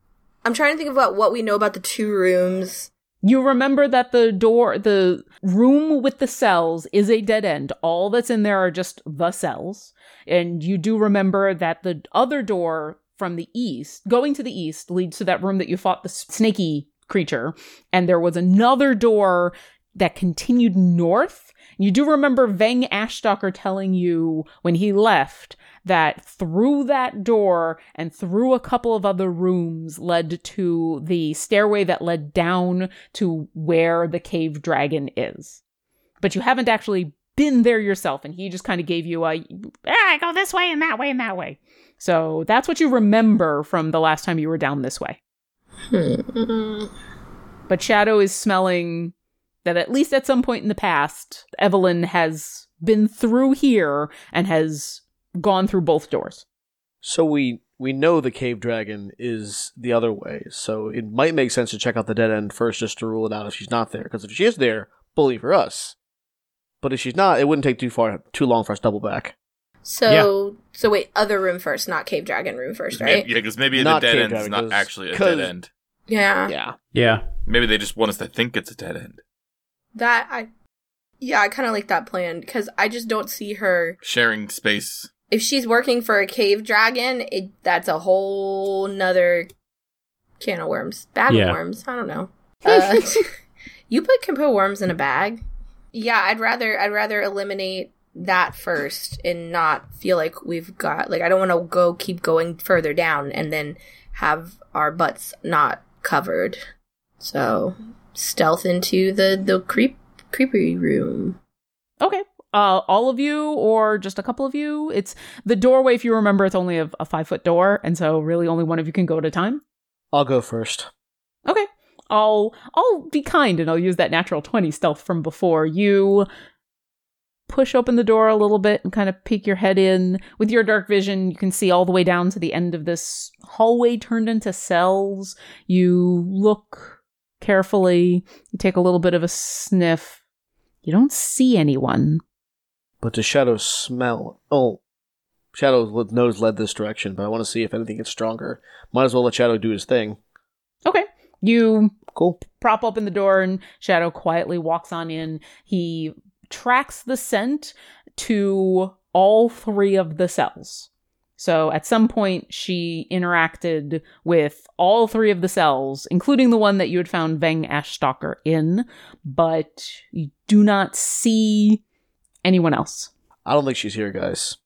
I'm trying to think about what we know about the two rooms. You remember that the door, the room with the cells is a dead end. All that's in there are just the cells. And you do remember that the other door from the east, going to the east, leads to that room that you fought the snaky creature. And there was another door that continued north. You do remember Veng Ashstalker telling you when he left that through that door and through a couple of other rooms led to the stairway that led down to where the cave dragon is. But you haven't actually been there yourself, and he just kind of gave you a, ah, go this way and that way and that way. So that's what you remember from the last time you were down this way. Hmm. But Shadow is smelling that at least at some point in the past, Evelyn has been through here and has gone through both doors. So we we know the cave dragon is the other way. So it might make sense to check out the dead end first just to rule it out if she's not there. Because if she is there, bully for us. But if she's not, it wouldn't take too far too long for us to double back. So, so wait, other room first, not cave dragon room first, right? Yeah, because maybe Not the dead end is dragon, not 'cause- actually a dead end. Yeah. Yeah. Yeah. Maybe they just want us to think it's a dead end. That, I. Yeah, I kind of like that plan because I just don't see her. Sharing space. If she's working for a cave dragon, it that's a whole nother can of worms. Bag Yeah. of worms. I don't know. Uh, you put can put worms in a bag. Yeah, I'd rather I'd rather eliminate that first and not feel like we've got like I don't want to go keep going further down and then have our butts not covered. So stealth into the the creep creepy room. Okay. Uh, all of you or just a couple of you? It's the doorway. If you remember, it's only a, a five foot door, and so really only one of you can go at a time. I'll go first. Okay. I'll I'll be kind and I'll use that natural 20 stealth from before. You push open the door a little bit and kind of peek your head in. With your dark vision, you can see all the way down to the end of this hallway turned into cells. You look carefully. You take a little bit of a sniff. You don't see anyone. But does Shadow smell? Oh, Shadow's nose led this direction, but I want to see if anything gets stronger. Might as well let Shadow do his thing. Okay. You Cool. prop open the door and Shadow quietly walks on in. He tracks the scent to all three of the cells. So at some point, she interacted with all three of the cells, including the one that you had found Veng Ashstalker in, but you do not see anyone else. I don't think she's here, guys.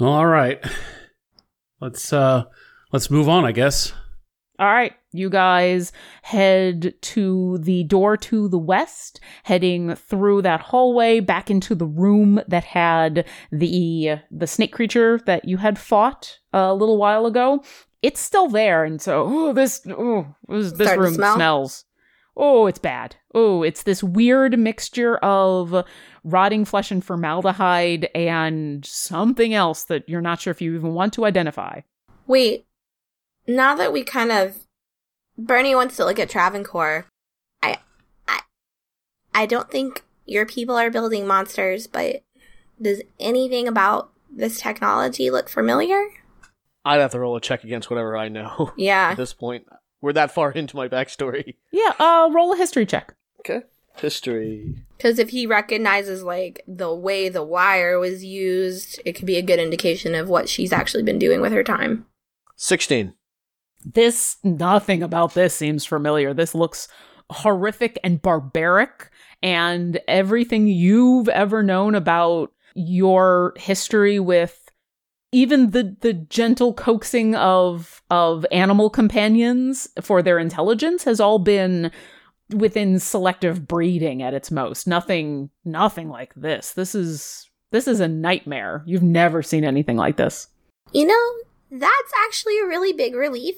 All right. Let's uh let's move on, I guess. All right, you guys head to the door to the west, heading through that hallway back into the room that had the the snake creature that you had fought a little while ago. It's still there, and so oh, this oh, this, this room smell? smells. Oh, it's bad. Oh, it's this weird mixture of rotting flesh and formaldehyde and something else that you're not sure if you even want to identify. Wait, now that we kind of Bernie wants to look at Travancore, I I I don't think your people are building monsters, but does anything about this technology look familiar? I'd have to roll a check against whatever I know Yeah. at this point. We're that far into my backstory. Yeah, uh, roll a history check. Okay. History. Because if he recognizes like the way the wire was used, it could be a good indication of what she's actually been doing with her time. 16. This, nothing about this seems familiar. This looks horrific and barbaric, and everything you've ever known about your history with even the the gentle coaxing of of animal companions for their intelligence has all been within selective breeding at its most. Nothing nothing like this. This is this is a nightmare. You've never seen anything like this. You know, that's actually a really big relief.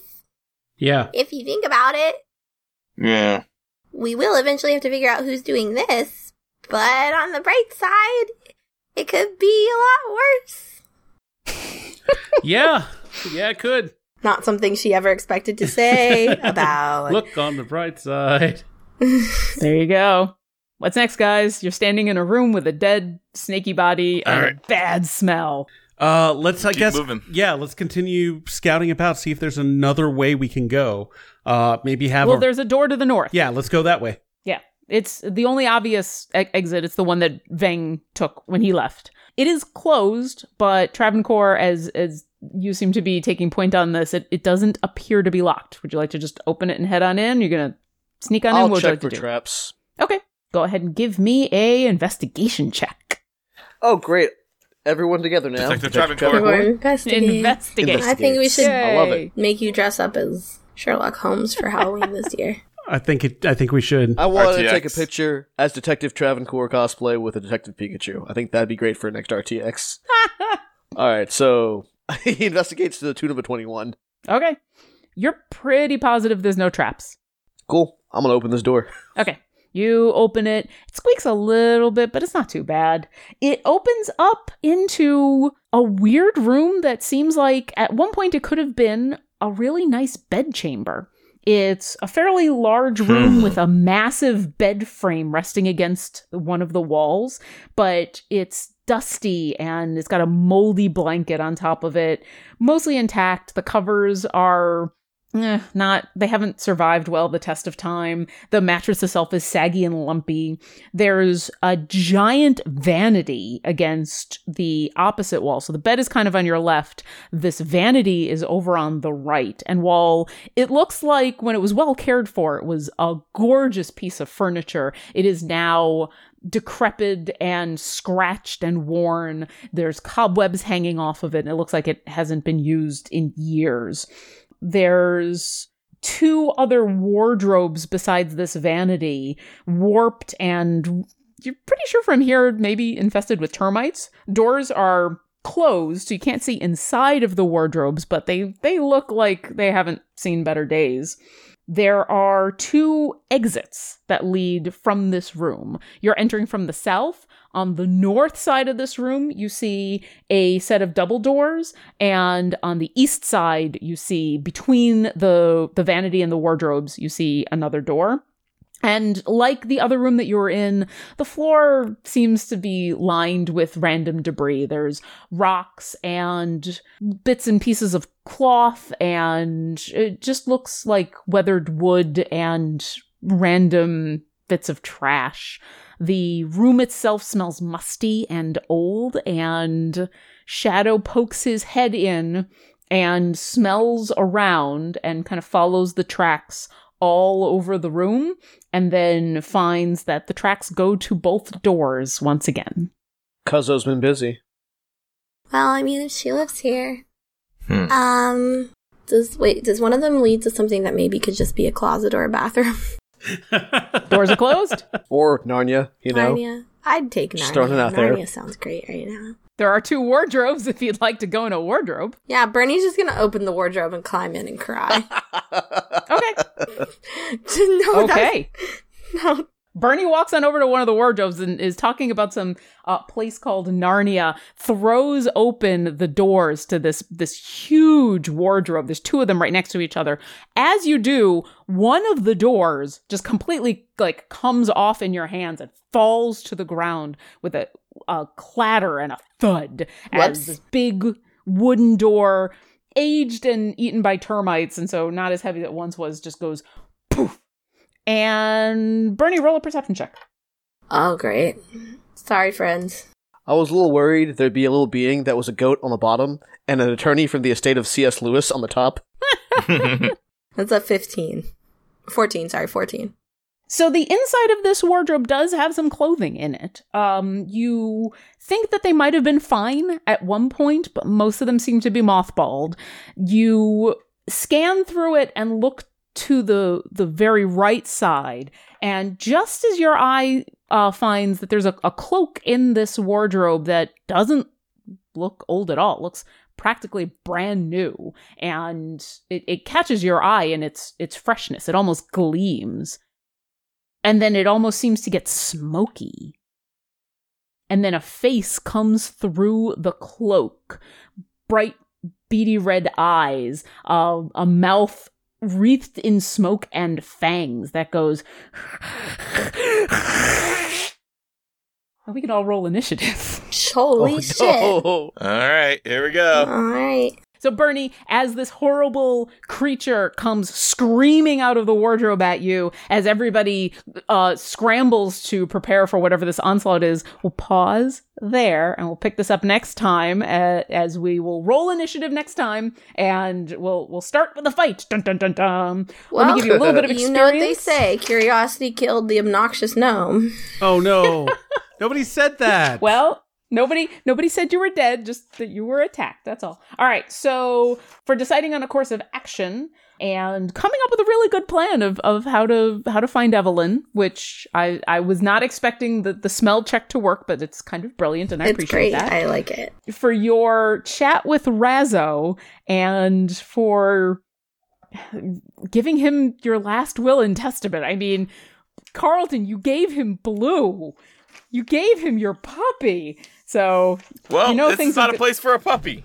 Yeah. If you think about it, Yeah. we will eventually have to figure out who's doing this. But on the bright side, it could be a lot worse. Yeah. Yeah, it could. Not something she ever expected to say about. Look on the bright side. There you go. What's next, guys? You're standing in a room with a dead snaky body and All a bad smell. Uh let's I Keep guess moving. yeah, let's continue scouting about, see if there's another way we can go. Uh maybe have well, a there's a door to the north. Yeah, let's go that way. Yeah. It's the only obvious e- exit. It's the one that Veng took when he left. It is closed, but Travancore, as as you seem to be taking point on this, it, it doesn't appear to be locked. Would you like to just open it and head on in? You're gonna sneak on in. I'll What would you check like to for do? traps. Okay. Go ahead and give me a investigation check. Oh, great. Everyone together now. Detective Detective Travancore. We're investigating. Investigate. I think we should I love it. make you dress up as Sherlock Holmes for Halloween this year. I think it I think we should. I want to RTX. take a picture as Detective Travancore cosplay with a Detective Pikachu. I think that'd be great for next RTX. All right, so he investigates to the tune of a 21. Okay. You're pretty positive there's no traps. Cool. I'm going to open this door. Okay. You open it. It squeaks a little bit, but it's not too bad. It opens up into a weird room that seems like at one point it could have been a really nice bed chamber. It's a fairly large room hmm. with a massive bed frame resting against one of the walls, but it's dusty and it's got a moldy blanket on top of it, mostly intact. The covers are eh, not they haven't survived well the test of time. The mattress itself is saggy and lumpy. There's a giant vanity against the opposite wall. So the bed is kind of on your left. This vanity is over on the right. And while it looks like when it was well cared for, it was a gorgeous piece of furniture, it is now decrepit and scratched and worn. There's cobwebs hanging off of it, and it looks like it hasn't been used in years. There's two other wardrobes besides this vanity, warped and you're pretty sure from here maybe infested with termites. Doors are closed, so you can't see inside of the wardrobes, but they they look like they haven't seen better days. There are two exits that lead from this room. You're entering from the south. On the north side of this room, you see a set of double doors, and on the east side, you see between the the vanity and the wardrobes, you see another door. And like the other room that you were in, the floor seems to be lined with random debris. There's rocks and bits and pieces of cloth, and it just looks like weathered wood and random bits of trash. The room itself smells musty and old, and Shadow pokes his head in and smells around and kind of follows the tracks all over the room and then finds that the tracks go to both doors once again. Cuzzo's been busy. Well, I mean, if she lives here, Hmm. um, does wait? Does one of them lead to something that maybe could just be a closet or a bathroom? Doors are closed. Or Narnia, you know? Narnia. I'd take Narnia. Just throwing it out there. Narnia sounds great right now. There are two wardrobes if you'd like to go in a wardrobe. Yeah, Bernie's just gonna open the wardrobe and climb in and cry. Okay. no, Okay. No. Bernie walks on over to one of the wardrobes and is talking about some uh, place called Narnia. Throws open the doors to this this huge wardrobe. There's two of them right next to each other. As you do, one of the doors just completely like comes off in your hands and falls to the ground with a, a clatter and a thud Whoops. as this big wooden door, aged and eaten by termites, and so not as heavy as it once was, just goes poof. And Bernie, roll a perception check. Oh, great. Sorry, friends. I was a little worried there'd be a little being that was a goat on the bottom and an attorney from the estate of C.S. Lewis on the top. That's a 15. 14, sorry, 14. So the inside of this wardrobe does have some clothing in it. Um, you think that they might have been fine at one point, but most of them seem to be mothballed. You scan through it and look to the the very right side, and just as your eye uh, finds that there's a, a cloak in this wardrobe that doesn't look old at all, it looks practically brand new, and it, it catches your eye in its its freshness. It almost gleams and then it almost seems to get smoky. And then a face comes through the cloak, bright, beady red eyes, uh, a mouth wreathed in smoke and fangs that goes. And we can all roll initiative. Holy Oh, shit. no. All right, here we go. All right. So, Bernie, as this horrible creature comes screaming out of the wardrobe at you, as everybody uh, scrambles to prepare for whatever this onslaught is, we'll pause there and we'll pick this up next time uh, as we will roll initiative next time and we'll we'll start with the fight. Dun dun dun dun. Let me Well, give you a little bit of experience. You know what they say curiosity killed the obnoxious gnome. Oh no. Nobody said that. Well, nobody nobody said you were dead, just that you were attacked. That's all. All right. So, for deciding on a course of action and coming up with a really good plan of, of how to how to find Evelyn, which I I was not expecting the the smell check to work, but it's kind of brilliant and I it's appreciate great. that. I like it. for your chat with Razzo and for giving him your last will and testament. I mean, Carlton, you gave him Blue. You gave him your puppy. So Well, You know this things is not have a place for a puppy.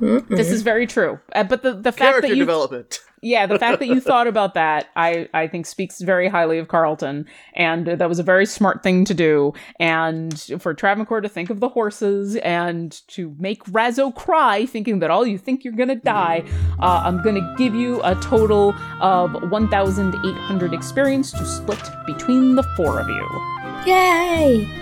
this is very true. Uh, but the, the fact Character that you development. yeah, the fact that you thought about that, I, I think speaks very highly of Carlton. And that was a very smart thing to do. And for Travancore to think of the horses and to make Razzo cry, thinking that all you think you're going to die, uh, I'm going to give you a total of 1,800 experience to split between the four of you. Yay!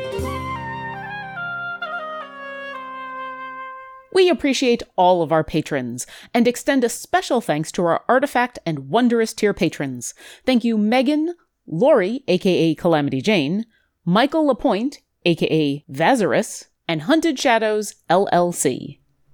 We appreciate all of our patrons and extend a special thanks to our Artifact and Wondrous tier patrons. Thank you, Megan, Lori, aka Calamity Jane, Michael Lapointe, aka Vazarus, and Hunted Shadows, LLC.